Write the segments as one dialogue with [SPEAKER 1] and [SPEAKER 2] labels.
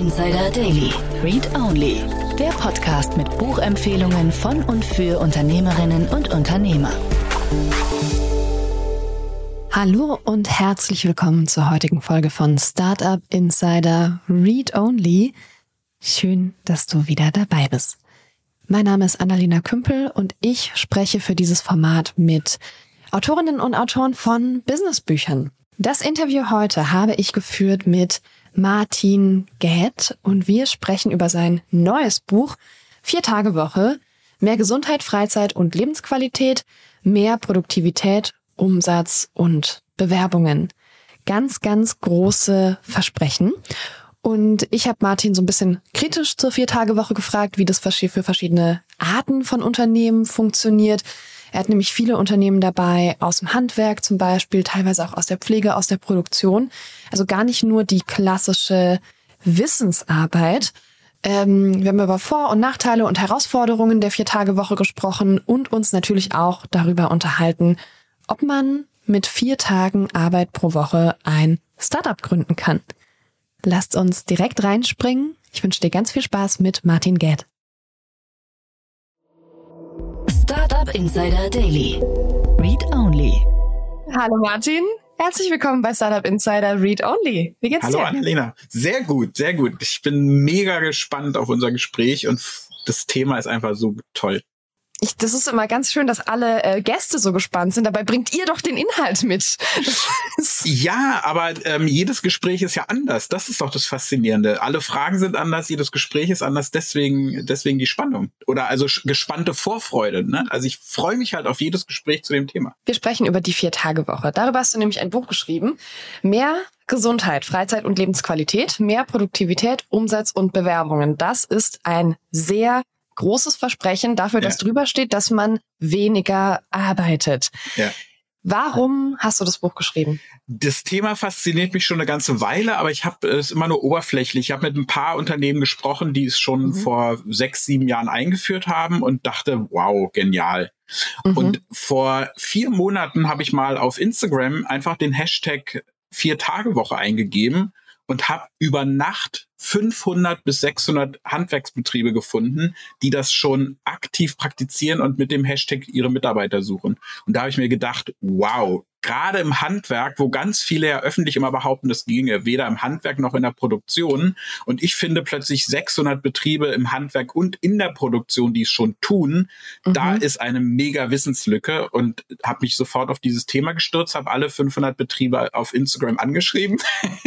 [SPEAKER 1] Insider Daily. Read Only. Der Podcast mit Buchempfehlungen von und für Unternehmerinnen und Unternehmer.
[SPEAKER 2] Hallo und herzlich willkommen zur heutigen Folge von Startup Insider Read Only. Schön, dass du wieder dabei bist. Mein Name ist Annalena Kümpel und ich spreche für dieses Format mit Autorinnen und Autoren von Businessbüchern. Das Interview heute habe ich geführt mit Martin Gät und wir sprechen über sein neues Buch Vier Tage Woche, mehr Gesundheit, Freizeit und Lebensqualität, mehr Produktivität, Umsatz und Bewerbungen. Ganz, ganz große Versprechen. Und ich habe Martin so ein bisschen kritisch zur Vier-Tage-Woche gefragt, wie das für verschiedene Arten von Unternehmen funktioniert. Er hat nämlich viele Unternehmen dabei, aus dem Handwerk zum Beispiel, teilweise auch aus der Pflege, aus der Produktion. Also gar nicht nur die klassische Wissensarbeit. Ähm, wir haben über Vor- und Nachteile und Herausforderungen der Vier-Tage-Woche gesprochen und uns natürlich auch darüber unterhalten, ob man mit vier Tagen Arbeit pro Woche ein Startup gründen kann. Lasst uns direkt reinspringen. Ich wünsche dir ganz viel Spaß mit Martin Gad.
[SPEAKER 1] Startup Insider Daily. Read Only.
[SPEAKER 2] Hallo Martin. Herzlich willkommen bei Startup Insider Read Only. Wie geht's
[SPEAKER 3] Hallo
[SPEAKER 2] dir?
[SPEAKER 3] Hallo Annalena. Sehr gut, sehr gut. Ich bin mega gespannt auf unser Gespräch und das Thema ist einfach so toll
[SPEAKER 2] ich, das ist immer ganz schön, dass alle äh, Gäste so gespannt sind. Dabei bringt ihr doch den Inhalt mit.
[SPEAKER 3] ja, aber ähm, jedes Gespräch ist ja anders. Das ist doch das Faszinierende. Alle Fragen sind anders, jedes Gespräch ist anders. Deswegen, deswegen die Spannung oder also gespannte Vorfreude. Ne? Also ich freue mich halt auf jedes Gespräch zu dem Thema.
[SPEAKER 2] Wir sprechen über die Vier-Tage-Woche. Darüber hast du nämlich ein Buch geschrieben. Mehr Gesundheit, Freizeit und Lebensqualität, mehr Produktivität, Umsatz und Bewerbungen. Das ist ein sehr großes Versprechen dafür, dass ja. drüber steht, dass man weniger arbeitet. Ja. Warum hast du das Buch geschrieben?
[SPEAKER 3] Das Thema fasziniert mich schon eine ganze Weile, aber ich habe es immer nur oberflächlich. Ich habe mit ein paar Unternehmen gesprochen, die es schon mhm. vor sechs, sieben Jahren eingeführt haben und dachte, wow, genial. Mhm. Und vor vier Monaten habe ich mal auf Instagram einfach den Hashtag vier Tage Woche eingegeben und habe über Nacht 500 bis 600 Handwerksbetriebe gefunden, die das schon aktiv praktizieren und mit dem Hashtag ihre Mitarbeiter suchen. Und da habe ich mir gedacht, wow, gerade im Handwerk, wo ganz viele ja öffentlich immer behaupten, das ginge weder im Handwerk noch in der Produktion. Und ich finde plötzlich 600 Betriebe im Handwerk und in der Produktion, die es schon tun. Mhm. Da ist eine mega Wissenslücke und habe mich sofort auf dieses Thema gestürzt, habe alle 500 Betriebe auf Instagram angeschrieben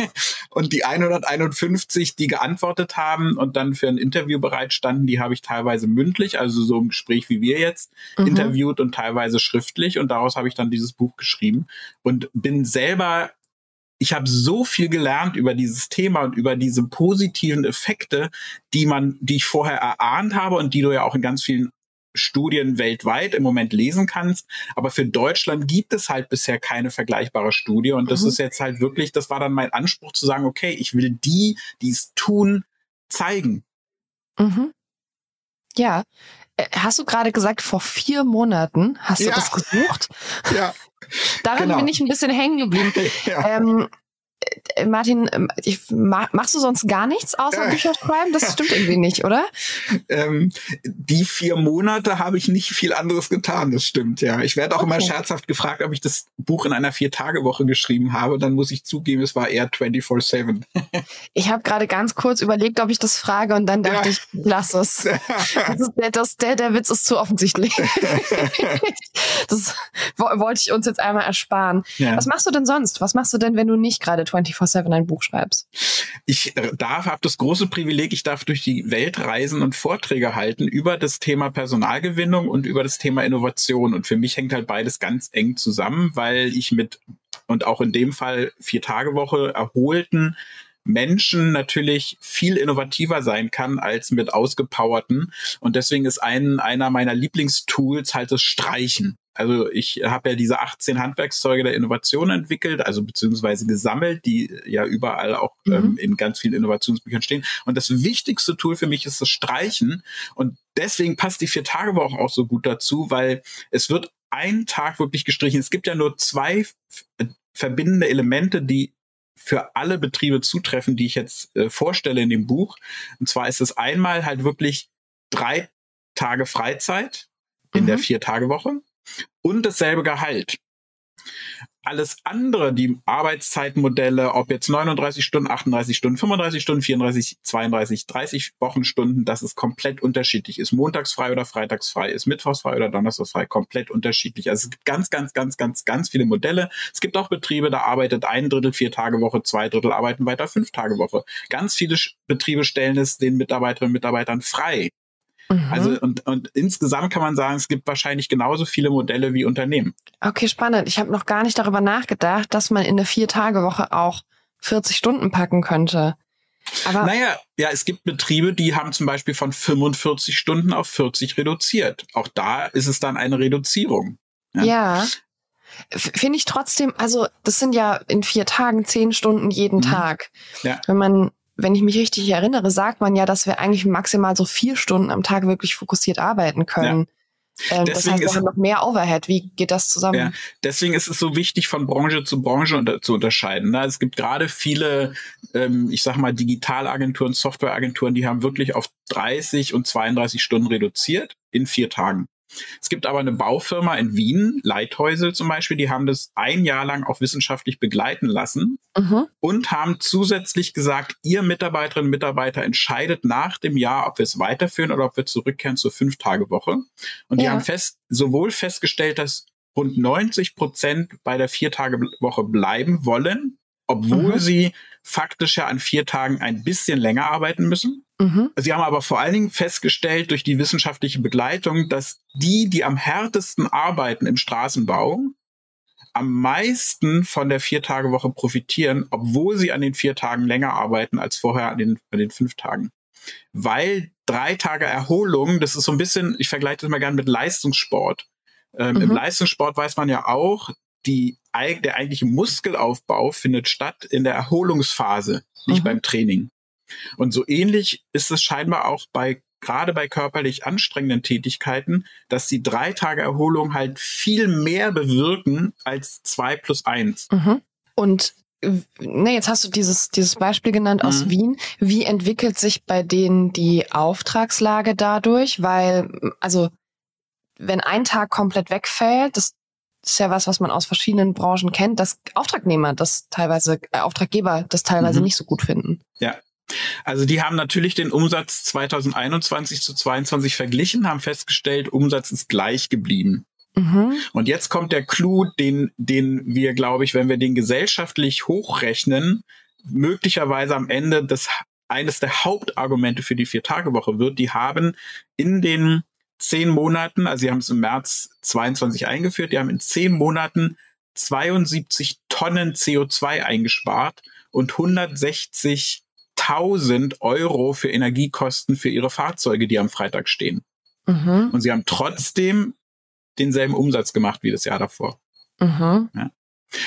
[SPEAKER 3] und die 151, die geantwortet haben und dann für ein Interview bereitstanden, die habe ich teilweise mündlich, also so im Gespräch wie wir jetzt, mhm. interviewt und teilweise schriftlich und daraus habe ich dann dieses Buch geschrieben und bin selber ich habe so viel gelernt über dieses Thema und über diese positiven Effekte, die man, die ich vorher erahnt habe und die du ja auch in ganz vielen Studien weltweit im Moment lesen kannst. Aber für Deutschland gibt es halt bisher keine vergleichbare Studie. Und das mhm. ist jetzt halt wirklich, das war dann mein Anspruch zu sagen, okay, ich will die, die es tun, zeigen.
[SPEAKER 2] Mhm. Ja. Äh, hast du gerade gesagt, vor vier Monaten hast du das gesucht?
[SPEAKER 3] Ja.
[SPEAKER 2] Daran genau. bin ich ein bisschen hängen geblieben. Ja. Ähm, äh, Martin, ähm, ich, machst du sonst gar nichts außer Bücher schreiben? Das stimmt irgendwie nicht, oder?
[SPEAKER 3] Ähm, die vier Monate habe ich nicht viel anderes getan, das stimmt, ja. Ich werde auch okay. immer scherzhaft gefragt, ob ich das Buch in einer Vier-Tage-Woche geschrieben habe. Dann muss ich zugeben, es war eher 24-7.
[SPEAKER 2] ich habe gerade ganz kurz überlegt, ob ich das frage und dann dachte ja. ich, lass es. Das der, das, der, der Witz ist zu offensichtlich. das wollte ich uns jetzt einmal ersparen. Ja. Was machst du denn sonst? Was machst du denn, wenn du nicht gerade 24-7 ein Buch schreibst?
[SPEAKER 3] Ich äh, darf, habe das große Privileg, ich darf durch die Welt reisen und Vorträge halten über das Thema Personalgewinnung und über das Thema Innovation. Und für mich hängt halt beides ganz eng zusammen, weil ich mit und auch in dem Fall vier Tage Woche erholten Menschen natürlich viel innovativer sein kann als mit ausgepowerten. Und deswegen ist ein, einer meiner Lieblingstools halt das Streichen. Also ich habe ja diese 18 Handwerkszeuge der Innovation entwickelt, also beziehungsweise gesammelt, die ja überall auch mhm. ähm, in ganz vielen Innovationsbüchern stehen. Und das wichtigste Tool für mich ist das Streichen. Und deswegen passt die Vier-Tage-Woche auch so gut dazu, weil es wird ein Tag wirklich gestrichen. Es gibt ja nur zwei verbindende Elemente, die für alle Betriebe zutreffen, die ich jetzt äh, vorstelle in dem Buch. Und zwar ist es einmal halt wirklich drei Tage Freizeit in mhm. der Vier-Tage-Woche und dasselbe Gehalt alles andere, die Arbeitszeitmodelle, ob jetzt 39 Stunden, 38 Stunden, 35 Stunden, 34, 32, 30 Wochenstunden, das ist komplett unterschiedlich. Ist montags frei oder freitags frei, ist mittwochs frei oder donnerstags frei, komplett unterschiedlich. Also es gibt ganz, ganz, ganz, ganz, ganz viele Modelle. Es gibt auch Betriebe, da arbeitet ein Drittel vier Tage Woche, zwei Drittel arbeiten weiter fünf Tage Woche. Ganz viele Betriebe stellen es den Mitarbeiterinnen und Mitarbeitern frei. Mhm. Also und, und insgesamt kann man sagen, es gibt wahrscheinlich genauso viele Modelle wie Unternehmen.
[SPEAKER 2] Okay, spannend. Ich habe noch gar nicht darüber nachgedacht, dass man in eine Vier-Tage-Woche auch 40 Stunden packen könnte.
[SPEAKER 3] Aber naja, ja, es gibt Betriebe, die haben zum Beispiel von 45 Stunden auf 40 reduziert. Auch da ist es dann eine Reduzierung.
[SPEAKER 2] Ja. ja. Finde ich trotzdem, also das sind ja in vier Tagen zehn Stunden jeden mhm. Tag. Ja. Wenn man wenn ich mich richtig erinnere, sagt man ja, dass wir eigentlich maximal so vier Stunden am Tag wirklich fokussiert arbeiten können. Ja. Ähm, das heißt, wir haben noch mehr Overhead. Wie geht das zusammen? Ja,
[SPEAKER 3] deswegen ist es so wichtig, von Branche zu Branche unter zu unterscheiden. Ne? Es gibt gerade viele, ähm, ich sag mal, Digitalagenturen, Softwareagenturen, die haben wirklich auf 30 und 32 Stunden reduziert in vier Tagen. Es gibt aber eine Baufirma in Wien, Leithäusel zum Beispiel, die haben das ein Jahr lang auch wissenschaftlich begleiten lassen mhm. und haben zusätzlich gesagt, ihr Mitarbeiterinnen und Mitarbeiter entscheidet nach dem Jahr, ob wir es weiterführen oder ob wir zurückkehren zur Fünf-Tage-Woche. Und die haben fest, sowohl festgestellt, dass rund 90 Prozent bei der Vier-Tage-Woche bleiben wollen, obwohl mhm. sie faktisch ja an vier Tagen ein bisschen länger arbeiten müssen. Mhm. Sie haben aber vor allen Dingen festgestellt durch die wissenschaftliche Begleitung, dass die, die am härtesten arbeiten im Straßenbau, am meisten von der Vier-Tage-Woche profitieren, obwohl sie an den vier Tagen länger arbeiten als vorher an den, an den fünf Tagen. Weil drei Tage Erholung, das ist so ein bisschen, ich vergleiche das mal gerne mit Leistungssport. Ähm, mhm. Im Leistungssport weiß man ja auch, die, der eigentliche Muskelaufbau findet statt in der Erholungsphase, nicht mhm. beim Training. Und so ähnlich ist es scheinbar auch bei gerade bei körperlich anstrengenden Tätigkeiten, dass die drei Tage Erholung halt viel mehr bewirken als zwei plus eins.
[SPEAKER 2] Mhm. Und ne, jetzt hast du dieses, dieses Beispiel genannt aus mhm. Wien. Wie entwickelt sich bei denen die Auftragslage dadurch? Weil, also, wenn ein Tag komplett wegfällt, das ist ja was, was man aus verschiedenen Branchen kennt, dass Auftragnehmer das teilweise, äh, Auftraggeber das teilweise mhm. nicht so gut finden.
[SPEAKER 3] Ja. Also die haben natürlich den Umsatz 2021 zu 22 verglichen, haben festgestellt, Umsatz ist gleich geblieben. Mhm. Und jetzt kommt der Clou, den, den wir, glaube ich, wenn wir den gesellschaftlich hochrechnen, möglicherweise am Ende des eines der Hauptargumente für die Vier-Tage-Woche wird. Die haben in den zehn Monaten, also sie haben es im März 22 eingeführt, die haben in zehn Monaten 72 Tonnen CO2 eingespart und 160.000 Euro für Energiekosten für ihre Fahrzeuge, die am Freitag stehen. Mhm. Und sie haben trotzdem denselben Umsatz gemacht wie das Jahr davor. Mhm. Ja.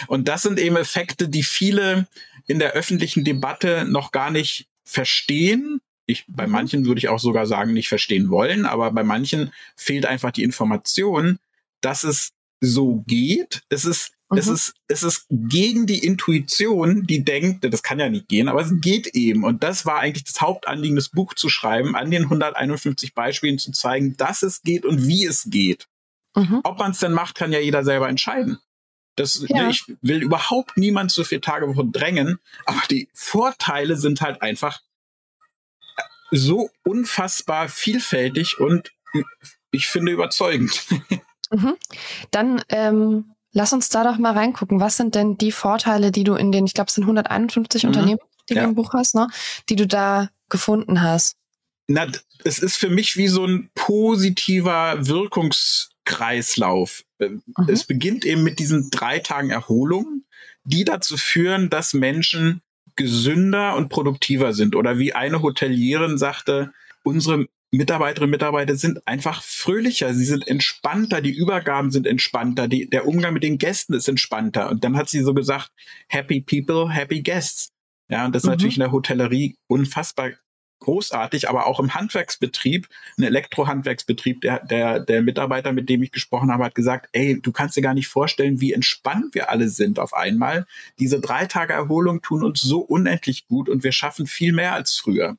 [SPEAKER 3] Und das sind eben Effekte, die viele in der öffentlichen Debatte noch gar nicht verstehen ich bei mhm. manchen würde ich auch sogar sagen, nicht verstehen wollen, aber bei manchen fehlt einfach die Information, dass es so geht. Es ist, mhm. es ist, es ist gegen die Intuition, die denkt, das kann ja nicht gehen, aber es geht eben. Und das war eigentlich das Hauptanliegen, das Buch zu schreiben, an den 151 Beispielen zu zeigen, dass es geht und wie es geht. Mhm. Ob man es denn macht, kann ja jeder selber entscheiden. Das, ja. Ich will überhaupt niemand zu vier Tage Woche drängen, aber die Vorteile sind halt einfach so unfassbar vielfältig und ich finde überzeugend.
[SPEAKER 2] Mhm. Dann ähm, lass uns da doch mal reingucken. Was sind denn die Vorteile, die du in den, ich glaube, es sind 151 mhm. Unternehmen, die ja. du im Buch hast, ne? die du da gefunden hast?
[SPEAKER 3] Na, es ist für mich wie so ein positiver Wirkungskreislauf. Ähm, mhm. Es beginnt eben mit diesen drei Tagen Erholung, die dazu führen, dass Menschen gesünder und produktiver sind. Oder wie eine Hotelierin sagte, unsere Mitarbeiterinnen und Mitarbeiter sind einfach fröhlicher, sie sind entspannter, die Übergaben sind entspannter, die, der Umgang mit den Gästen ist entspannter. Und dann hat sie so gesagt, happy people, happy guests. Ja, und das ist mhm. natürlich in der Hotellerie unfassbar großartig, aber auch im Handwerksbetrieb, ein Elektrohandwerksbetrieb, der, der, der Mitarbeiter, mit dem ich gesprochen habe, hat gesagt, ey, du kannst dir gar nicht vorstellen, wie entspannt wir alle sind auf einmal. Diese drei Tage Erholung tun uns so unendlich gut und wir schaffen viel mehr als früher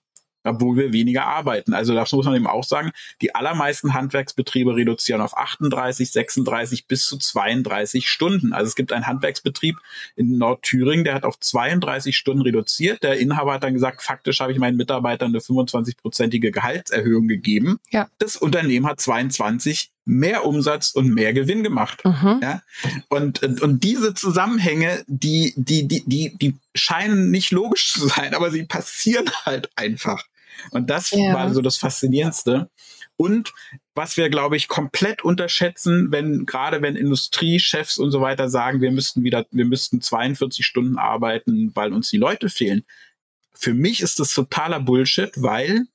[SPEAKER 3] obwohl wir weniger arbeiten. Also das muss man eben auch sagen, die allermeisten Handwerksbetriebe reduzieren auf 38, 36 bis zu 32 Stunden. Also es gibt einen Handwerksbetrieb in Nordthüringen, der hat auf 32 Stunden reduziert. Der Inhaber hat dann gesagt, faktisch habe ich meinen Mitarbeitern eine 25-prozentige Gehaltserhöhung gegeben. Ja. Das Unternehmen hat 22 mehr Umsatz und mehr Gewinn gemacht. Mhm. Ja? Und, und diese Zusammenhänge, die, die, die, die, die scheinen nicht logisch zu sein, aber sie passieren halt einfach. Und das ja. war so das Faszinierendste. Und was wir, glaube ich, komplett unterschätzen, wenn, gerade wenn Industriechefs und so weiter sagen, wir müssten wieder, wir müssten 42 Stunden arbeiten, weil uns die Leute fehlen. Für mich ist das totaler Bullshit, weil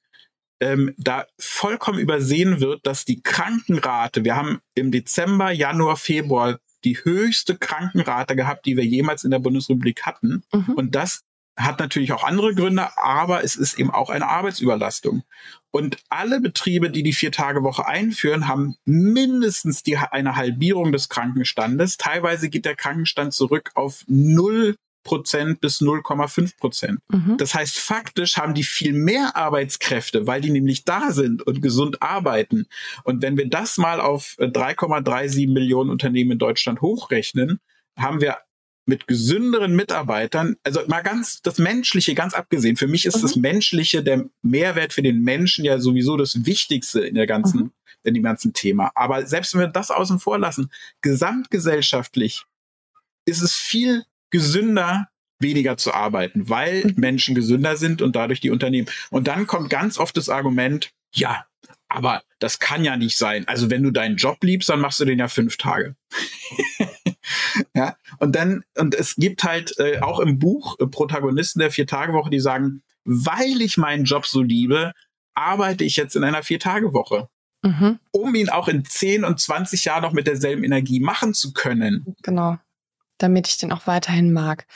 [SPEAKER 3] ähm, da vollkommen übersehen wird, dass die Krankenrate, wir haben im Dezember, Januar, Februar die höchste Krankenrate gehabt, die wir jemals in der Bundesrepublik hatten. Mhm. Und das hat natürlich auch andere Gründe, aber es ist eben auch eine Arbeitsüberlastung. Und alle Betriebe, die die Vier-Tage-Woche einführen, haben mindestens die, eine Halbierung des Krankenstandes. Teilweise geht der Krankenstand zurück auf null Prozent bis 0,5 Prozent. Mhm. Das heißt, faktisch haben die viel mehr Arbeitskräfte, weil die nämlich da sind und gesund arbeiten. Und wenn wir das mal auf 3,37 Millionen Unternehmen in Deutschland hochrechnen, haben wir mit gesünderen Mitarbeitern, also mal ganz das Menschliche, ganz abgesehen. Für mich ist mhm. das Menschliche, der Mehrwert für den Menschen ja sowieso das Wichtigste in der ganzen, mhm. in dem ganzen Thema. Aber selbst wenn wir das außen vor lassen, gesamtgesellschaftlich ist es viel gesünder, weniger zu arbeiten, weil mhm. Menschen gesünder sind und dadurch die Unternehmen. Und dann kommt ganz oft das Argument, ja, aber das kann ja nicht sein. Also wenn du deinen Job liebst, dann machst du den ja fünf Tage. ja, und dann, und es gibt halt äh, auch im Buch äh, Protagonisten der Vier-Tage-Woche, die sagen, weil ich meinen Job so liebe, arbeite ich jetzt in einer Vier-Tage-Woche. Mhm. Um ihn auch in 10 und 20 Jahren noch mit derselben Energie machen zu können.
[SPEAKER 2] Genau damit ich den auch weiterhin mag.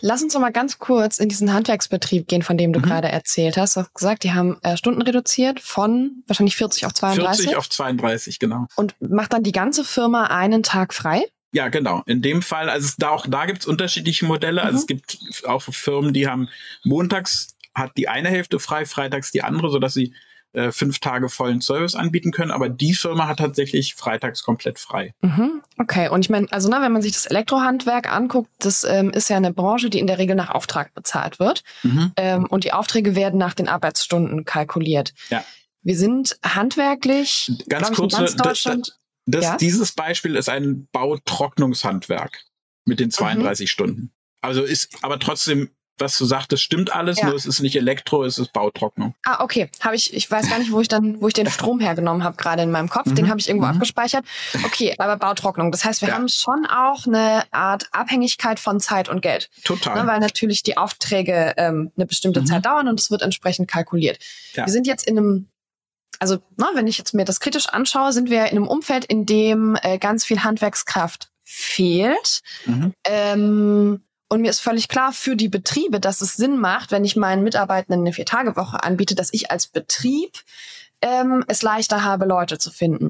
[SPEAKER 2] Lass uns noch mal ganz kurz in diesen Handwerksbetrieb gehen, von dem du mhm. gerade erzählt hast. Du hast gesagt, die haben äh, Stunden reduziert von wahrscheinlich 40 auf 32.
[SPEAKER 3] 40 auf 32, genau.
[SPEAKER 2] Und macht dann die ganze Firma einen Tag frei?
[SPEAKER 3] Ja, genau. In dem Fall, also es, da auch da gibt's unterschiedliche Modelle. Also mhm. es gibt auch Firmen, die haben montags hat die eine Hälfte frei, freitags die andere, so dass sie äh, fünf Tage vollen Service anbieten können, aber die Firma hat tatsächlich freitags komplett frei.
[SPEAKER 2] Mhm. Okay, und ich meine, also ne, wenn man sich das Elektrohandwerk anguckt, das ähm, ist ja eine Branche, die in der Regel nach Auftrag bezahlt wird. Mhm. Ähm, und die Aufträge werden nach den Arbeitsstunden kalkuliert. Ja. Wir sind handwerklich,
[SPEAKER 3] ganz kurz, ganz Deutschland. Das, das, ja? Dieses Beispiel ist ein Bautrocknungshandwerk mit den 32 mhm. Stunden. Also ist aber trotzdem was du sagtest, stimmt alles, ja. nur es ist nicht Elektro, es ist Bautrocknung.
[SPEAKER 2] Ah, okay. Habe ich, ich weiß gar nicht, wo ich dann, wo ich den Strom hergenommen habe, gerade in meinem Kopf. Mhm. Den habe ich irgendwo mhm. abgespeichert. Okay, aber Bautrocknung. Das heißt, wir ja. haben schon auch eine Art Abhängigkeit von Zeit und Geld.
[SPEAKER 3] Total. Ne,
[SPEAKER 2] weil natürlich die Aufträge ähm, eine bestimmte mhm. Zeit dauern und es wird entsprechend kalkuliert. Ja. Wir sind jetzt in einem also na, wenn ich jetzt mir das kritisch anschaue, sind wir in einem Umfeld, in dem äh, ganz viel Handwerkskraft fehlt. Mhm. Ähm, und mir ist völlig klar für die Betriebe, dass es Sinn macht, wenn ich meinen Mitarbeitenden eine Vier-Tage-Woche anbiete, dass ich als Betrieb ähm, es leichter habe, Leute zu finden.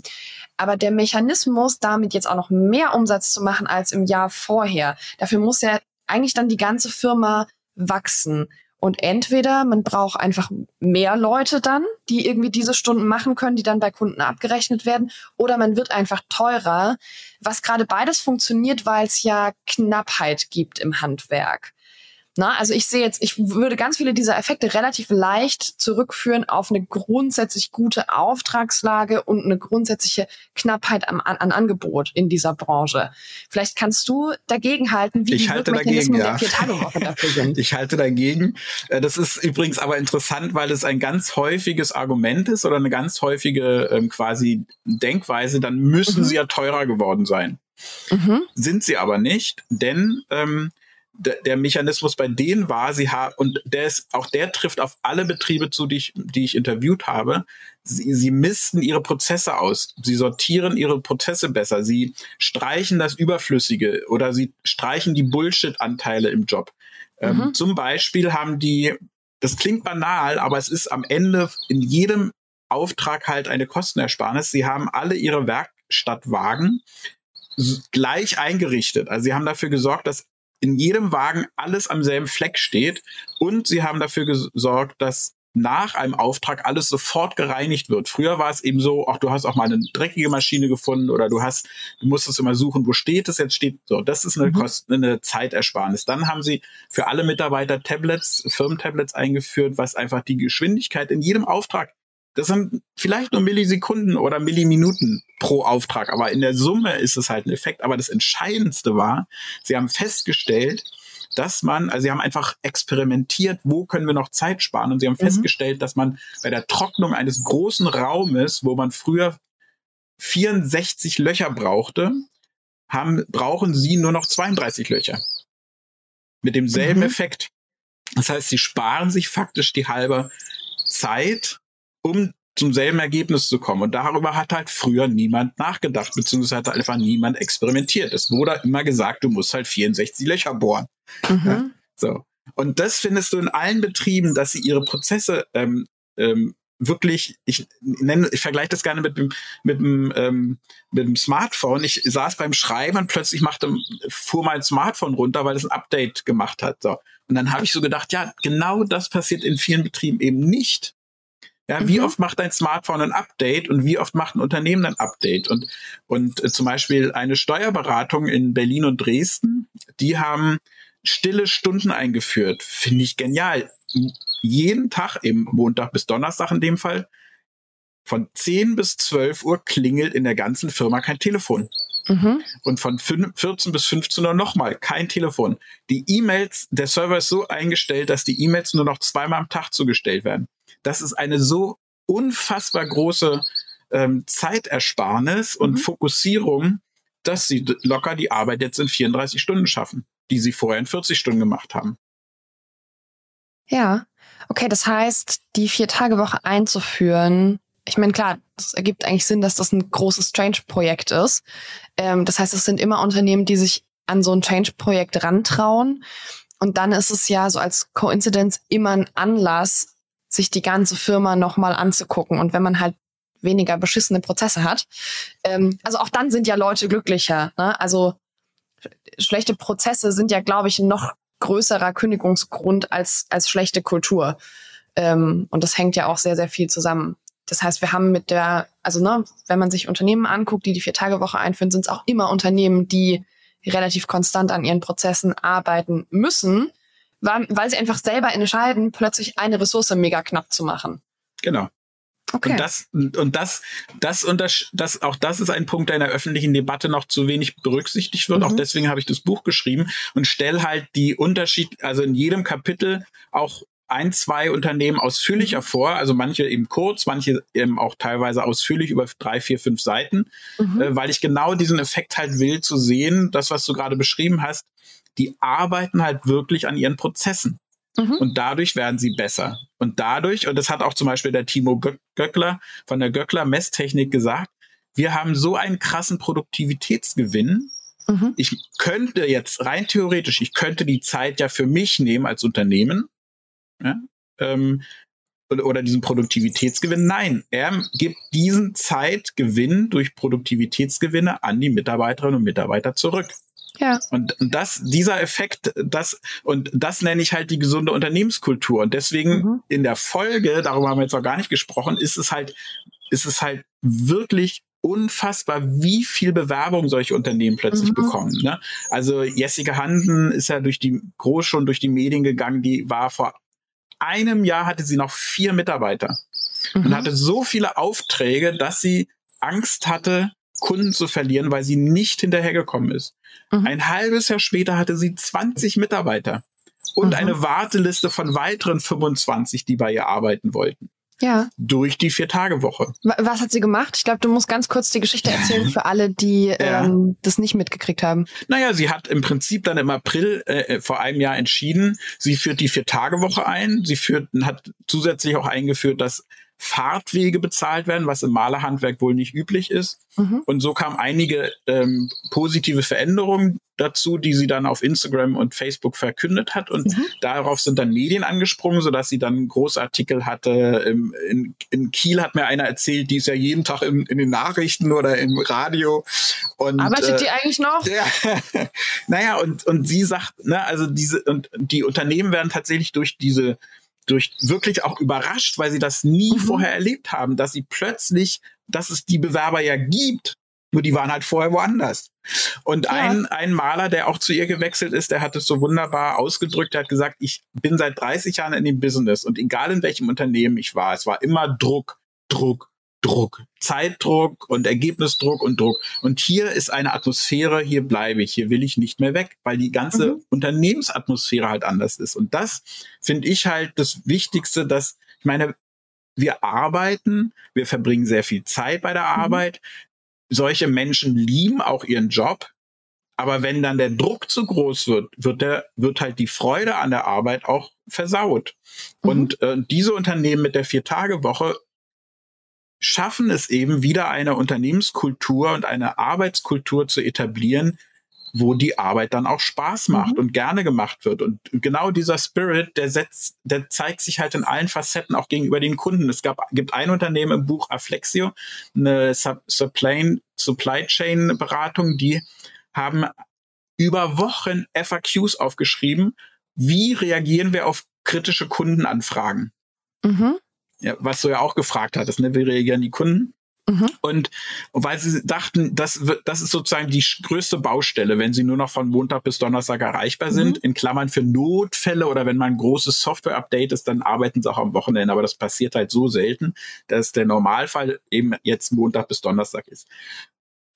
[SPEAKER 2] Aber der Mechanismus, damit jetzt auch noch mehr Umsatz zu machen als im Jahr vorher, dafür muss ja eigentlich dann die ganze Firma wachsen. Und entweder man braucht einfach mehr Leute dann, die irgendwie diese Stunden machen können, die dann bei Kunden abgerechnet werden, oder man wird einfach teurer, was gerade beides funktioniert, weil es ja Knappheit gibt im Handwerk. Na, also ich sehe jetzt, ich würde ganz viele dieser Effekte relativ leicht zurückführen auf eine grundsätzlich gute Auftragslage und eine grundsätzliche Knappheit am, an, an Angebot in dieser Branche. Vielleicht kannst du dagegen halten, wie
[SPEAKER 3] ich
[SPEAKER 2] die
[SPEAKER 3] halte dagegen, ja. dafür sind. ich halte dagegen. Äh, das ist übrigens aber interessant, weil es ein ganz häufiges Argument ist oder eine ganz häufige ähm, quasi Denkweise, dann müssen mhm. sie ja teurer geworden sein. Mhm. Sind sie aber nicht, denn ähm, der Mechanismus bei denen war, sie haben, und der ist, auch der trifft auf alle Betriebe zu, die ich, die ich interviewt habe. Sie, sie missten ihre Prozesse aus. Sie sortieren ihre Prozesse besser. Sie streichen das Überflüssige oder sie streichen die Bullshit-Anteile im Job. Ähm, mhm. Ähm, zum Beispiel haben die das klingt banal, aber es ist am Ende in jedem Auftrag halt eine Kostenersparnis. Sie haben alle ihre Werkstattwagen gleich eingerichtet. Also sie haben dafür gesorgt, dass in jedem Wagen alles am selben Fleck steht und sie haben dafür gesorgt, dass nach einem Auftrag alles sofort gereinigt wird. Früher war es eben so, ach, du hast auch mal eine dreckige Maschine gefunden oder du hast, du musstest immer suchen, wo steht es, jetzt steht so. Das ist eine mhm. Kosten, eine Zeitersparnis. Dann haben sie für alle Mitarbeiter Tablets, Firmentablets eingeführt, was einfach die Geschwindigkeit in jedem Auftrag das sind vielleicht nur Millisekunden oder Milliminuten pro Auftrag, aber in der Summe ist es halt ein Effekt. Aber das Entscheidendste war, sie haben festgestellt, dass man, also sie haben einfach experimentiert, wo können wir noch Zeit sparen und sie haben mhm. festgestellt, dass man bei der Trocknung eines großen Raumes, wo man früher 64 Löcher brauchte, haben, brauchen sie nur noch 32 Löcher. Mit demselben mhm. Effekt. Das heißt, sie sparen sich faktisch die halbe Zeit um zum selben Ergebnis zu kommen. Und darüber hat halt früher niemand nachgedacht, beziehungsweise hat einfach niemand experimentiert. Es wurde immer gesagt, du musst halt 64 Löcher bohren. Mhm. Ja, so. Und das findest du in allen Betrieben, dass sie ihre Prozesse ähm, ähm, wirklich, ich nenne, ich vergleiche das gerne mit dem, mit dem, ähm, mit dem Smartphone. Ich saß beim Schreiben und plötzlich machte, fuhr mein Smartphone runter, weil es ein Update gemacht hat. So. Und dann habe ich so gedacht, ja, genau das passiert in vielen Betrieben eben nicht. Ja, wie mhm. oft macht dein Smartphone ein Update und wie oft macht ein Unternehmen ein Update? Und, und äh, zum Beispiel eine Steuerberatung in Berlin und Dresden, die haben stille Stunden eingeführt. Finde ich genial. Jeden Tag, im Montag bis Donnerstag in dem Fall, von 10 bis 12 Uhr klingelt in der ganzen Firma kein Telefon. Mhm. Und von 14 bis 15 Uhr nochmal kein Telefon. Die E-Mails, der Server ist so eingestellt, dass die E-Mails nur noch zweimal am Tag zugestellt werden. Das ist eine so unfassbar große ähm, Zeitersparnis und mhm. Fokussierung, dass sie locker die Arbeit jetzt in 34 Stunden schaffen, die sie vorher in 40 Stunden gemacht haben.
[SPEAKER 2] Ja, okay, das heißt, die Vier-Tage-Woche einzuführen, ich meine, klar, es ergibt eigentlich Sinn, dass das ein großes Change-Projekt ist. Ähm, das heißt, es sind immer Unternehmen, die sich an so ein Change-Projekt rantrauen. Und dann ist es ja so als Coincidence immer ein Anlass, sich die ganze Firma nochmal anzugucken. Und wenn man halt weniger beschissene Prozesse hat, ähm, also auch dann sind ja Leute glücklicher. Ne? Also schlechte Prozesse sind ja, glaube ich, ein noch größerer Kündigungsgrund als, als schlechte Kultur. Ähm, und das hängt ja auch sehr, sehr viel zusammen. Das heißt, wir haben mit der, also ne, wenn man sich Unternehmen anguckt, die die Vier-Tage-Woche einführen, sind es auch immer Unternehmen, die relativ konstant an ihren Prozessen arbeiten müssen, weil, weil sie einfach selber entscheiden, plötzlich eine Ressource mega knapp zu machen.
[SPEAKER 3] Genau. Okay. Und das, und das, das und das, das, auch das ist ein Punkt, der in der öffentlichen Debatte noch zu wenig berücksichtigt wird. Mhm. Auch deswegen habe ich das Buch geschrieben und stelle halt die Unterschied, also in jedem Kapitel auch ein, zwei Unternehmen ausführlicher mhm. vor, also manche eben kurz, manche eben auch teilweise ausführlich über drei, vier, fünf Seiten, mhm. äh, weil ich genau diesen Effekt halt will zu sehen, das, was du gerade beschrieben hast, die arbeiten halt wirklich an ihren Prozessen. Mhm. Und dadurch werden sie besser. Und dadurch, und das hat auch zum Beispiel der Timo Göckler von der Göckler Messtechnik gesagt, wir haben so einen krassen Produktivitätsgewinn. Mhm. Ich könnte jetzt rein theoretisch, ich könnte die Zeit ja für mich nehmen als Unternehmen. Ja, ähm, oder diesen Produktivitätsgewinn. Nein, er gibt diesen Zeitgewinn durch Produktivitätsgewinne an die Mitarbeiterinnen und Mitarbeiter zurück. Ja. Und, das, dieser Effekt, das, und das nenne ich halt die gesunde Unternehmenskultur. Und deswegen mhm. in der Folge, darüber haben wir jetzt noch gar nicht gesprochen, ist es halt, ist es halt wirklich unfassbar, wie viel Bewerbung solche Unternehmen plötzlich mhm. bekommen. Ne? Also Jessica Handen ist ja durch die groß schon durch die Medien gegangen, die war vor einem Jahr hatte sie noch vier Mitarbeiter mhm. und hatte so viele Aufträge, dass sie Angst hatte, Kunden zu verlieren, weil sie nicht hinterhergekommen ist. Mhm. Ein halbes Jahr später hatte sie 20 Mitarbeiter und mhm. eine Warteliste von weiteren 25, die bei ihr arbeiten wollten. Ja. Durch die Vier-Tage-Woche.
[SPEAKER 2] Was hat sie gemacht? Ich glaube, du musst ganz kurz die Geschichte erzählen für alle, die ja. ähm, das nicht mitgekriegt haben.
[SPEAKER 3] Naja, sie hat im Prinzip dann im April äh, äh, vor einem Jahr entschieden, sie führt die Vier-Tage-Woche ein. Sie führt, hat zusätzlich auch eingeführt, dass Fahrtwege bezahlt werden, was im Malerhandwerk wohl nicht üblich ist. Mhm. Und so kamen einige ähm, positive Veränderungen dazu, die sie dann auf Instagram und Facebook verkündet hat. Und mhm. darauf sind dann Medien angesprungen, sodass sie dann einen Großartikel hatte. In, in, in, Kiel hat mir einer erzählt, die ist ja jeden Tag im, in den Nachrichten oder im Radio.
[SPEAKER 2] Und, Arbeitet äh, die eigentlich noch?
[SPEAKER 3] Ja, naja, und, und sie sagt, ne, also diese, und die Unternehmen werden tatsächlich durch diese durch wirklich auch überrascht, weil sie das nie mhm. vorher erlebt haben, dass sie plötzlich, dass es die Bewerber ja gibt, nur die waren halt vorher woanders. Und ja. ein, ein Maler, der auch zu ihr gewechselt ist, der hat es so wunderbar ausgedrückt, der hat gesagt, ich bin seit 30 Jahren in dem Business und egal in welchem Unternehmen ich war, es war immer Druck, Druck, Druck, Zeitdruck und Ergebnisdruck und Druck. Und hier ist eine Atmosphäre, hier bleibe ich, hier will ich nicht mehr weg, weil die ganze mhm. Unternehmensatmosphäre halt anders ist. Und das finde ich halt das Wichtigste, dass, ich meine, wir arbeiten, wir verbringen sehr viel Zeit bei der mhm. Arbeit. Solche Menschen lieben auch ihren Job. Aber wenn dann der Druck zu groß wird, wird der, wird halt die Freude an der Arbeit auch versaut. Mhm. Und äh, diese Unternehmen mit der Vier-Tage-Woche schaffen es eben wieder eine Unternehmenskultur und eine Arbeitskultur zu etablieren, wo die Arbeit dann auch Spaß macht mhm. und gerne gemacht wird. Und genau dieser Spirit, der setzt, der zeigt sich halt in allen Facetten auch gegenüber den Kunden. Es gab, gibt ein Unternehmen im Buch Afflexio, eine Supply, Supply Chain Beratung, die haben über Wochen FAQs aufgeschrieben. Wie reagieren wir auf kritische Kundenanfragen? Mhm ja, was du ja auch gefragt hattest, ne? wie reagieren die Kunden? Mhm. Und weil sie dachten, das, wird, das ist sozusagen die größte Baustelle, wenn sie nur noch von Montag bis Donnerstag erreichbar mhm. sind, in Klammern für Notfälle oder wenn mal ein großes Software-Update ist, dann arbeiten sie auch am Wochenende. Aber das passiert halt so selten, dass der Normalfall eben jetzt Montag bis Donnerstag ist.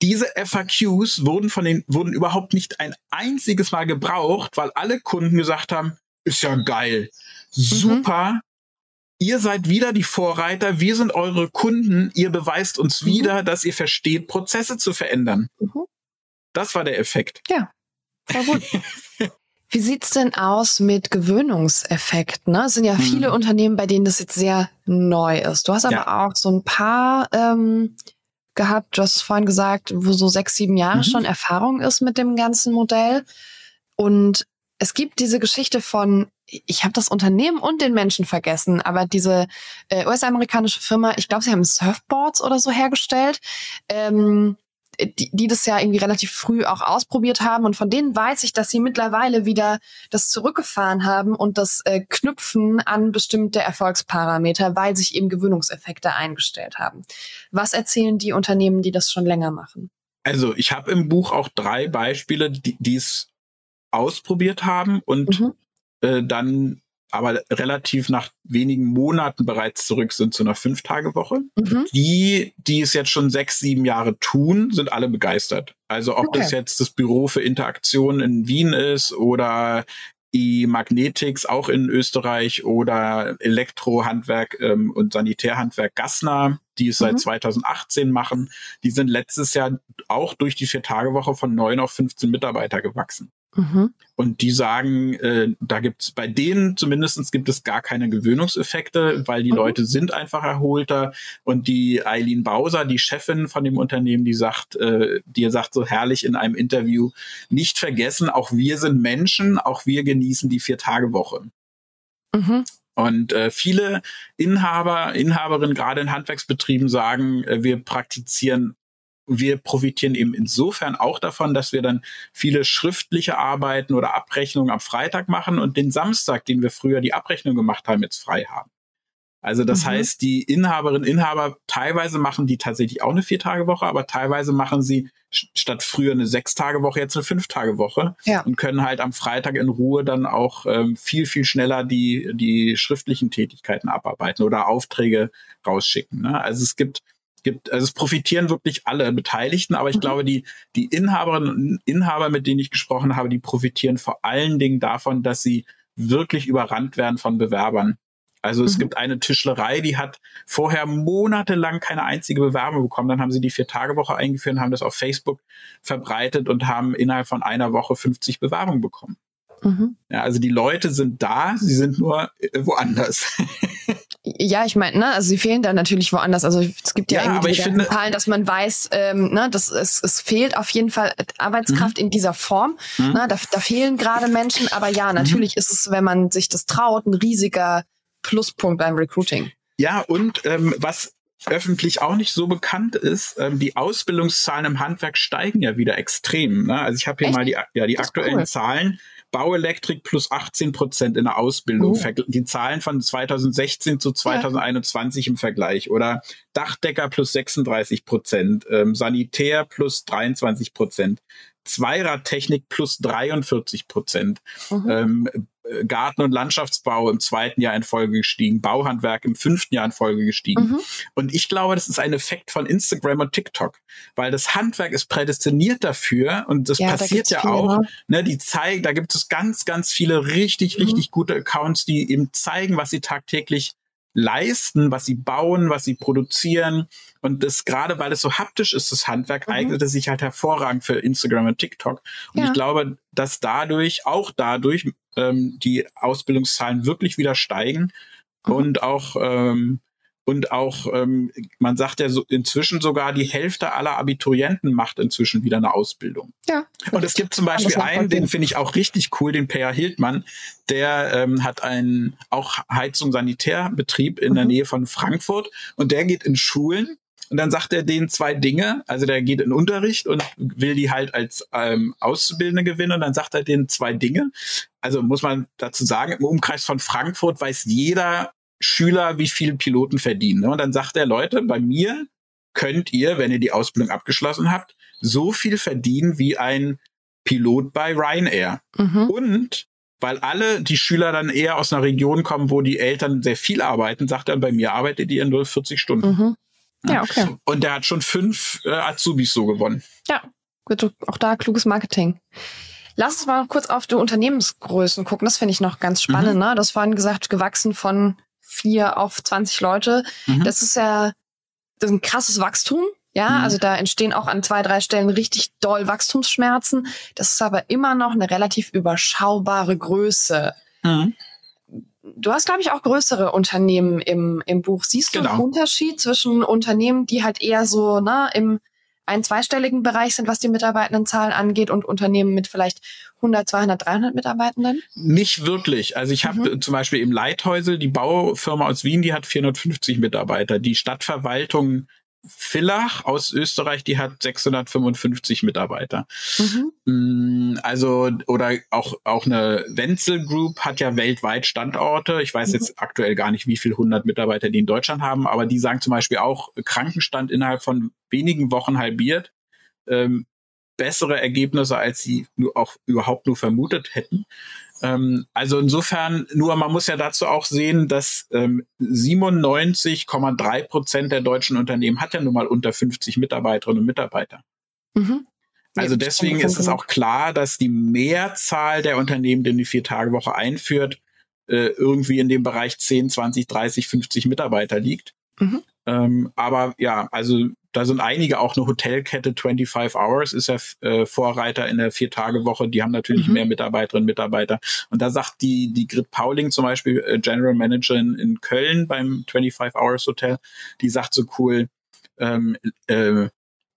[SPEAKER 3] Diese FAQs wurden von den, wurden überhaupt nicht ein einziges Mal gebraucht, weil alle Kunden gesagt haben, ist ja geil. Mhm. Super, mhm ihr seid wieder die Vorreiter, wir sind eure Kunden, ihr beweist uns mhm. wieder, dass ihr versteht, Prozesse zu verändern. Mhm. Das war der Effekt.
[SPEAKER 2] Ja, war gut. Wie sieht's denn aus mit Gewöhnungseffekten? Ne? Es sind ja mhm. viele Unternehmen, bei denen das jetzt sehr neu ist. Du hast aber ja. auch so ein paar ähm, gehabt, du hast es vorhin gesagt, wo so sechs, sieben Jahre mhm. schon Erfahrung ist mit dem ganzen Modell. Und es gibt diese Geschichte von ich habe das Unternehmen und den Menschen vergessen, aber diese äh, US-amerikanische Firma, ich glaube, sie haben Surfboards oder so hergestellt, ähm, die, die das ja irgendwie relativ früh auch ausprobiert haben und von denen weiß ich, dass sie mittlerweile wieder das zurückgefahren haben und das äh, Knüpfen an bestimmte Erfolgsparameter, weil sich eben Gewöhnungseffekte eingestellt haben. Was erzählen die Unternehmen, die das schon länger machen?
[SPEAKER 3] Also ich habe im Buch auch drei Beispiele, die es ausprobiert haben und mhm äh, dann aber relativ nach wenigen Monaten bereits zurück sind zu einer Fünf-Tage-Woche. Mhm. Die, die es jetzt schon sechs, sieben Jahre tun, sind alle begeistert. Also ob okay. das jetzt das Büro für Interaktion in Wien ist oder die Magnetics auch in Österreich oder Elektrohandwerk ähm, und Sanitärhandwerk Gassner, die es mhm. seit 2018 machen, die sind letztes Jahr auch durch die Vier-Tage-Woche von neun auf 15 Mitarbeiter gewachsen. Mhm. Und die sagen, äh, da gibt's bei denen zumindestens gibt es gar keine Gewöhnungseffekte, weil die mhm. Leute sind einfach erholter. Und die Eileen Bauser, die Chefin von dem Unternehmen, die sagt, äh, die sagt so herrlich in einem Interview, nicht vergessen, auch wir sind Menschen, auch wir genießen die Vier-Tage-Woche. Mhm. Und äh, viele Inhaber, Inhaberinnen, gerade in Handwerksbetrieben, sagen, äh, wir praktizieren wir profitieren eben insofern auch davon, dass wir dann viele schriftliche Arbeiten oder Abrechnungen am Freitag machen und den Samstag, den wir früher die Abrechnung gemacht haben, jetzt frei haben. Also das mhm. heißt, die Inhaberinnen, Inhaber, teilweise machen die tatsächlich auch eine Vier-Tage-Woche, aber teilweise machen sie statt früher eine Sechs-Tage-Woche jetzt eine Fünf-Tage-Woche ja. und können halt am Freitag in Ruhe dann auch ähm, viel, viel schneller die, die schriftlichen Tätigkeiten abarbeiten oder Aufträge rausschicken. Ne? Also es gibt gibt, also es profitieren wirklich alle Beteiligten, aber ich mhm. glaube, die, die Inhaberinnen und Inhaber, mit denen ich gesprochen habe, die profitieren vor allen Dingen davon, dass sie wirklich überrannt werden von Bewerbern. Also es mhm. gibt eine Tischlerei, die hat vorher monatelang keine einzige Bewerbung bekommen. Dann haben sie die Vier-Tage-Woche eingeführt, haben das auf Facebook verbreitet und haben innerhalb von einer Woche 50 Bewerbungen bekommen. Mhm. Ja, also die Leute sind da, sie sind nur äh, woanders.
[SPEAKER 2] Ja, ich meine, ne, also sie fehlen da natürlich woanders. Also es gibt ja, ja irgendwie die finde, Zahlen, dass man weiß, ähm, ne, dass es, es fehlt auf jeden Fall Arbeitskraft mhm. in dieser Form. Mhm. Ne, da, da fehlen gerade Menschen, aber ja, natürlich mhm. ist es, wenn man sich das traut, ein riesiger Pluspunkt beim Recruiting.
[SPEAKER 3] Ja, und ähm, was öffentlich auch nicht so bekannt ist, ähm, die Ausbildungszahlen im Handwerk steigen ja wieder extrem. Ne? Also ich habe hier Echt? mal die, ja, die aktuellen cool. Zahlen. Bauelektrik plus 18 Prozent in der Ausbildung. Oh. Die Zahlen von 2016 zu 2021 ja. im Vergleich. Oder Dachdecker plus 36 Prozent, ähm, Sanitär plus 23 Prozent, Zweiradtechnik plus 43 Prozent. Mhm. Ähm, Garten- und Landschaftsbau im zweiten Jahr in Folge gestiegen, Bauhandwerk im fünften Jahr in Folge gestiegen. Mhm. Und ich glaube, das ist ein Effekt von Instagram und TikTok, weil das Handwerk ist prädestiniert dafür und das ja, passiert da ja auch. Ne, die zeigen, da gibt es ganz, ganz viele richtig, mhm. richtig gute Accounts, die eben zeigen, was sie tagtäglich leisten, was sie bauen, was sie produzieren. Und das gerade, weil es so haptisch ist, das Handwerk, mhm. eignet es sich halt hervorragend für Instagram und TikTok. Und ja. ich glaube, dass dadurch, auch dadurch, ähm, die Ausbildungszahlen wirklich wieder steigen mhm. und auch ähm, und auch, ähm, man sagt ja so inzwischen sogar, die Hälfte aller Abiturienten macht inzwischen wieder eine Ausbildung.
[SPEAKER 2] Ja.
[SPEAKER 3] Und es gibt zum Beispiel einen, den finde ich auch richtig cool, den Per Hildmann, der ähm, hat einen auch Heizung Sanitärbetrieb in mhm. der Nähe von Frankfurt und der geht in Schulen und dann sagt er denen zwei Dinge. Also der geht in Unterricht und will die halt als ähm, Auszubildende gewinnen. Und dann sagt er denen zwei Dinge. Also muss man dazu sagen, im Umkreis von Frankfurt weiß jeder Schüler, wie viel Piloten verdienen. Ne? Und dann sagt er, Leute, bei mir könnt ihr, wenn ihr die Ausbildung abgeschlossen habt, so viel verdienen wie ein Pilot bei Ryanair. Mhm. Und weil alle die Schüler dann eher aus einer Region kommen, wo die Eltern sehr viel arbeiten, sagt er, bei mir arbeitet ihr nur 40 Stunden. Mhm.
[SPEAKER 2] Ja, okay.
[SPEAKER 3] Und der hat schon fünf äh, Azubis so gewonnen.
[SPEAKER 2] Ja, gut, auch da kluges Marketing. Lass uns mal kurz auf die Unternehmensgrößen gucken. Das finde ich noch ganz spannend. Mhm. Ne? Das vorhin gesagt, gewachsen von vier auf 20 Leute. Mhm. Das ist ja das ist ein krasses Wachstum. Ja, mhm. also da entstehen auch an zwei, drei Stellen richtig doll Wachstumsschmerzen. Das ist aber immer noch eine relativ überschaubare Größe. Mhm. Du hast, glaube ich, auch größere Unternehmen im, im Buch. Siehst du genau. einen Unterschied zwischen Unternehmen, die halt eher so na, im ein zweistelligen Bereich sind, was die Mitarbeitendenzahlen angeht und Unternehmen mit vielleicht 100, 200, 300 Mitarbeitenden?
[SPEAKER 3] Nicht wirklich. Also ich habe mhm. zum Beispiel im Leithäusel, die Baufirma aus Wien, die hat 450 Mitarbeiter. Die Stadtverwaltung Villach aus Österreich, die hat 655 Mitarbeiter. Mhm. Mm, also, oder auch, auch eine Wenzel Group hat ja weltweit Standorte. Ich weiß mhm. jetzt aktuell gar nicht, wie viel 100 Mitarbeiter die in Deutschland haben, aber die sagen zum Beispiel auch, Krankenstand innerhalb von wenigen Wochen halbiert. Ähm, bessere Ergebnisse, als sie nur auch überhaupt nur vermutet hätten. Ähm, also insofern, nur man muss ja dazu auch sehen, dass ähm, 97,3 Prozent der deutschen Unternehmen hat ja nun mal unter 50 Mitarbeiterinnen und Mitarbeiter. Mhm. Also ja, deswegen ist es auch klar, dass die Mehrzahl der Unternehmen, die die Vier-Tage-Woche einführt, äh, irgendwie in dem Bereich 10, 20, 30, 50 Mitarbeiter liegt. Mhm. Ähm, aber ja, also da sind einige auch eine Hotelkette 25 Hours ist ja äh, Vorreiter in der Vier-Tage-Woche. Die haben natürlich mhm. mehr Mitarbeiterinnen und Mitarbeiter. Und da sagt die, die Grit Pauling zum Beispiel, äh, General Managerin in Köln beim 25 Hours Hotel, die sagt so cool, ähm, äh,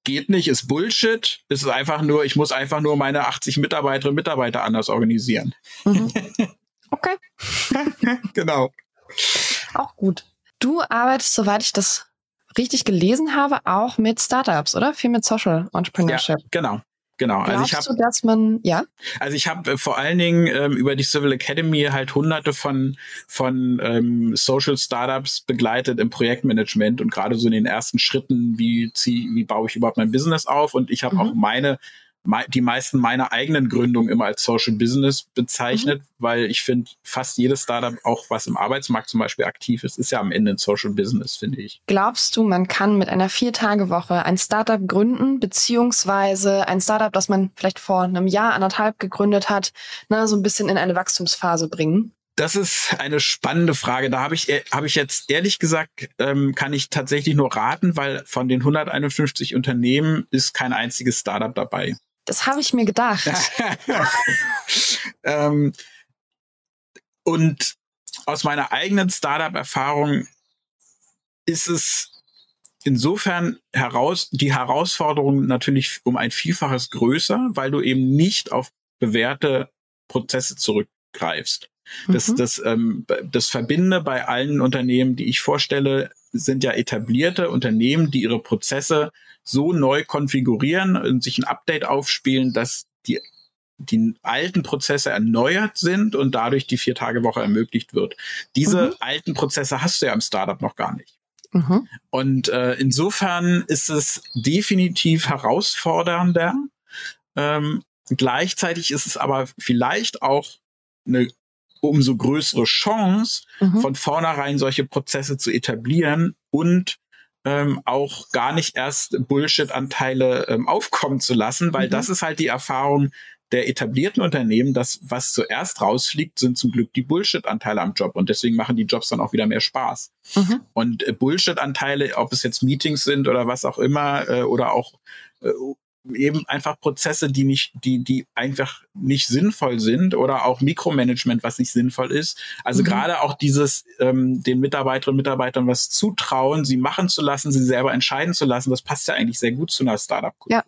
[SPEAKER 3] geht nicht, ist Bullshit. Es ist einfach nur, ich muss einfach nur meine 80 Mitarbeiterinnen und Mitarbeiter anders organisieren. Mhm.
[SPEAKER 2] Okay.
[SPEAKER 3] genau.
[SPEAKER 2] Auch gut. Du arbeitest, soweit ich das richtig gelesen habe, auch mit Startups, oder? Viel mit Social Entrepreneurship.
[SPEAKER 3] Ja, genau. Genau.
[SPEAKER 2] Glaubst also ich hab, du, dass man, ja?
[SPEAKER 3] Also ich habe äh, vor allen Dingen ähm, über die Civil Academy halt hunderte von, von ähm, Social Startups begleitet im Projektmanagement und gerade so in den ersten Schritten, wie, zieh, wie baue ich überhaupt mein Business auf und ich habe mhm. auch meine die meisten meiner eigenen Gründungen immer als Social Business bezeichnet, mhm. weil ich finde, fast jedes Startup, auch was im Arbeitsmarkt zum Beispiel aktiv ist, ist ja am Ende ein Social Business, finde ich.
[SPEAKER 2] Glaubst du, man kann mit einer Vier-Tage-Woche ein Startup gründen, beziehungsweise ein Startup, das man vielleicht vor einem Jahr, anderthalb gegründet hat, ne, so ein bisschen in eine Wachstumsphase bringen?
[SPEAKER 3] Das ist eine spannende Frage. Da habe ich, äh, habe ich jetzt ehrlich gesagt, ähm, kann ich tatsächlich nur raten, weil von den 151 Unternehmen ist kein einziges Startup dabei.
[SPEAKER 2] Das habe ich mir gedacht.
[SPEAKER 3] ähm, und aus meiner eigenen Startup-Erfahrung ist es insofern heraus, die Herausforderung natürlich um ein Vielfaches größer, weil du eben nicht auf bewährte Prozesse zurückgreifst. Das, mhm. das, ähm, das Verbinde bei allen Unternehmen, die ich vorstelle, sind ja etablierte Unternehmen, die ihre Prozesse so neu konfigurieren und sich ein Update aufspielen, dass die die alten Prozesse erneuert sind und dadurch die Vier-Tage-Woche ermöglicht wird. Diese mhm. alten Prozesse hast du ja im Startup noch gar nicht. Mhm. Und äh, insofern ist es definitiv herausfordernder. Ähm, gleichzeitig ist es aber vielleicht auch eine umso größere Chance, mhm. von vornherein solche Prozesse zu etablieren und ähm, auch gar nicht erst Bullshit-Anteile ähm, aufkommen zu lassen, weil mhm. das ist halt die Erfahrung der etablierten Unternehmen, das, was zuerst rausfliegt, sind zum Glück die Bullshit-Anteile am Job und deswegen machen die Jobs dann auch wieder mehr Spaß. Mhm. Und äh, Bullshit-Anteile, ob es jetzt Meetings sind oder was auch immer, äh, oder auch äh, eben einfach Prozesse, die nicht, die, die einfach nicht sinnvoll sind oder auch Mikromanagement, was nicht sinnvoll ist. Also mhm. gerade auch dieses, ähm, den Mitarbeiterinnen und Mitarbeitern was zutrauen, sie machen zu lassen, sie selber entscheiden zu lassen, das passt ja eigentlich sehr gut zu einer Startup-Kultur.
[SPEAKER 2] Ja.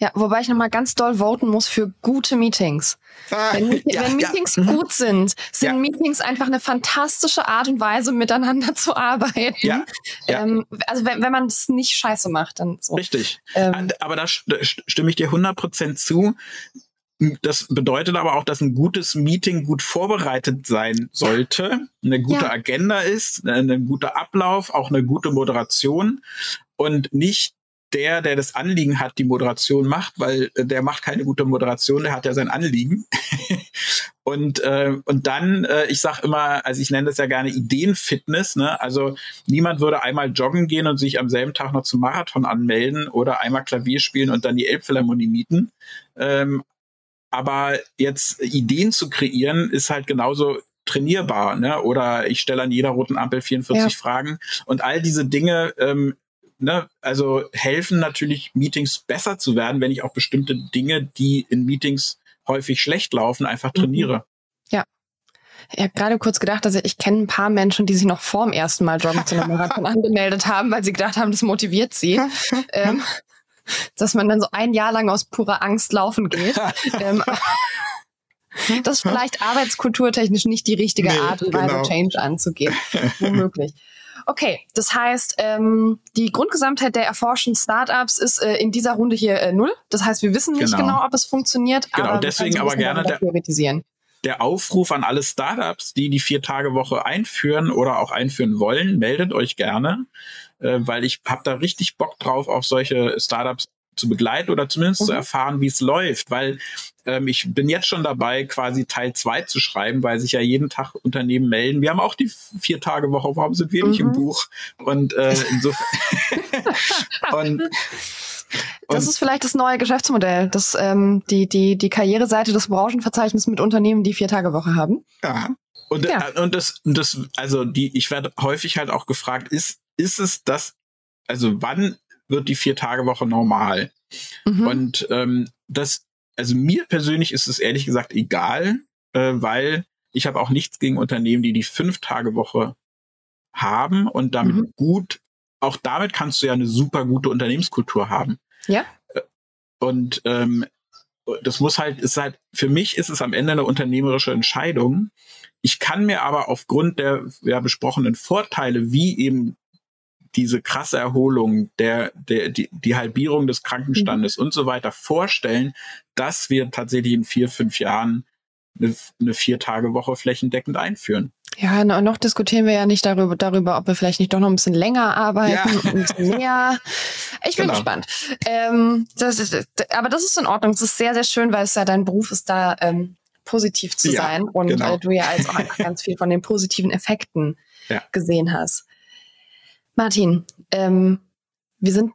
[SPEAKER 2] Ja, wobei ich nochmal ganz doll voten muss für gute Meetings. Ah, wenn, ja, wenn, Meetings ja. Mhm. gut sind, sind ja. Meetings einfach eine fantastische Art und Weise, miteinander zu arbeiten. Ja. Ähm, also wenn, wenn man es nicht scheiße macht, dann so.
[SPEAKER 3] Richtig. Ähm, aber da stimme ich dir 100% zu. Das bedeutet aber auch, dass ein gutes Meeting gut vorbereitet sein sollte, eine gute Agenda ist, ein guter Ablauf, auch eine gute Moderation und nicht der, der das Anliegen hat, die Moderation macht, weil äh, der macht keine gute Moderation, der hat ja sein Anliegen. und, äh, und dann, äh, ich sag immer, also ich nenne das ja gerne Ideenfitness, ne? Also niemand würde einmal joggen gehen und sich am selben Tag noch zum Marathon anmelden oder einmal Klavier spielen und dann die Elbphilharmonie mieten. Ähm, aber jetzt Ideen zu kreieren, ist halt genauso trainierbar, ne? Oder ich stelle an jeder roten Ampel 44 ja. Fragen und all diese Dinge ähm, ne, also helfen natürlich Meetings besser zu werden, wenn ich auch bestimmte Dinge, die in Meetings häufig schlecht laufen, einfach mhm. trainiere.
[SPEAKER 2] Ja. Ich habe gerade kurz gedacht, also ich kenne ein paar Menschen, die sich noch vor dem ersten Mal Joggen zu einem Marathon angemeldet haben, weil sie gedacht haben, das motiviert sie. ähm, dass man dann so ein Jahr lang aus purer Angst laufen geht. ähm, das ist vielleicht arbeitskulturtechnisch nicht die richtige nee, Art und Weise, genau. Change anzugehen. Womöglich. Okay, das heißt, ähm, die Grundgesamtheit der erforschten Startups ist äh, in dieser Runde hier äh, null. Das heißt, wir wissen nicht genau, genau ob es funktioniert.
[SPEAKER 3] Genau, aber deswegen aber gerne der, der Aufruf an alle Startups, die die Vier-Tage-Woche einführen oder auch einführen wollen, meldet euch gerne, äh, weil ich habe da richtig Bock drauf, auf solche Startups zu begleiten oder zumindest mhm. zu erfahren, wie es läuft, weil ähm, ich bin jetzt schon dabei, quasi Teil zwei zu schreiben, weil sich ja jeden Tag Unternehmen melden. Wir haben auch die vier Tage Woche, warum sind wir mhm. nicht im mhm. Buch? Und äh, insofern
[SPEAKER 2] und das ist vielleicht das neue Geschäftsmodell, das ähm, die die die Karriereseite des Branchenverzeichnisses mit Unternehmen, die vier Tage Woche haben.
[SPEAKER 3] Ja. Und, ja. Äh, und das, das, also die, ich werde häufig halt auch gefragt, ist, ist es das, also wann wird die Vier-Tage-Woche normal. Mhm. Und ähm, das, also mir persönlich ist es ehrlich gesagt egal, äh, weil ich habe auch nichts gegen Unternehmen, die die Fünf-Tage-Woche haben und damit mhm. gut, auch damit kannst du ja eine super gute Unternehmenskultur haben.
[SPEAKER 2] Ja.
[SPEAKER 3] Äh, und ähm, das muss halt, ist halt, für mich ist es am Ende eine unternehmerische Entscheidung. Ich kann mir aber aufgrund der ja, besprochenen Vorteile, wie eben diese krasse Erholung, der, der, die, die Halbierung des Krankenstandes mhm. und so weiter vorstellen, dass wir tatsächlich in vier, fünf Jahren eine, eine Vier-Tage-Woche flächendeckend einführen.
[SPEAKER 2] Ja, noch diskutieren wir ja nicht darüber, darüber, ob wir vielleicht nicht doch noch ein bisschen länger arbeiten ja. und ein bisschen mehr. Ich bin genau. gespannt. Ähm, das ist, aber das ist in Ordnung. Es ist sehr, sehr schön, weil es ja dein Beruf ist, da ähm, positiv zu ja, sein und genau. äh, du ja als auch ganz viel von den positiven Effekten ja. gesehen hast. Martin, ähm, wir sind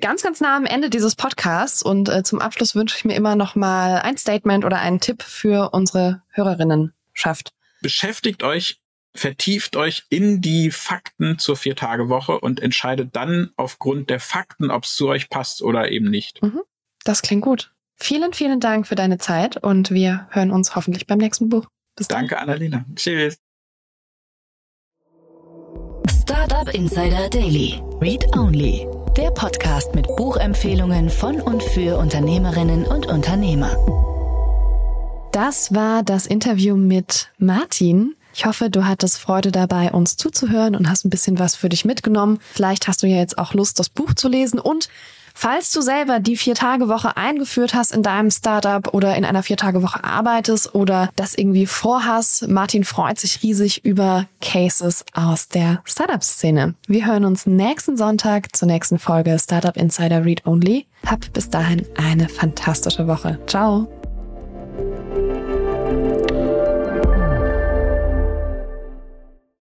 [SPEAKER 2] ganz, ganz nah am Ende dieses Podcasts und äh, zum Abschluss wünsche ich mir immer noch mal ein Statement oder einen Tipp für unsere Hörerinnen schafft.
[SPEAKER 3] Beschäftigt euch, vertieft euch in die Fakten zur Vier-Tage-Woche und entscheidet dann aufgrund der Fakten, ob es zu euch passt oder eben nicht. Mhm.
[SPEAKER 2] Das klingt gut. Vielen, vielen Dank für deine Zeit und wir hören uns hoffentlich beim nächsten Buch.
[SPEAKER 3] Bis Danke, dann. Annalena. Tschüss.
[SPEAKER 1] Startup Insider Daily. Read Only. Der Podcast mit Buchempfehlungen von und für Unternehmerinnen und Unternehmer.
[SPEAKER 2] Das war das Interview mit Martin. Ich hoffe, du hattest Freude dabei, uns zuzuhören und hast ein bisschen was für dich mitgenommen. Vielleicht hast du ja jetzt auch Lust, das Buch zu lesen und Falls du selber die Vier-Tage-Woche eingeführt hast in deinem Startup oder in einer Vier-Tage-Woche arbeitest oder das irgendwie vorhast, Martin freut sich riesig über Cases aus der Startup-Szene. Wir hören uns nächsten Sonntag zur nächsten Folge Startup Insider Read Only. Hab bis dahin eine fantastische Woche. Ciao!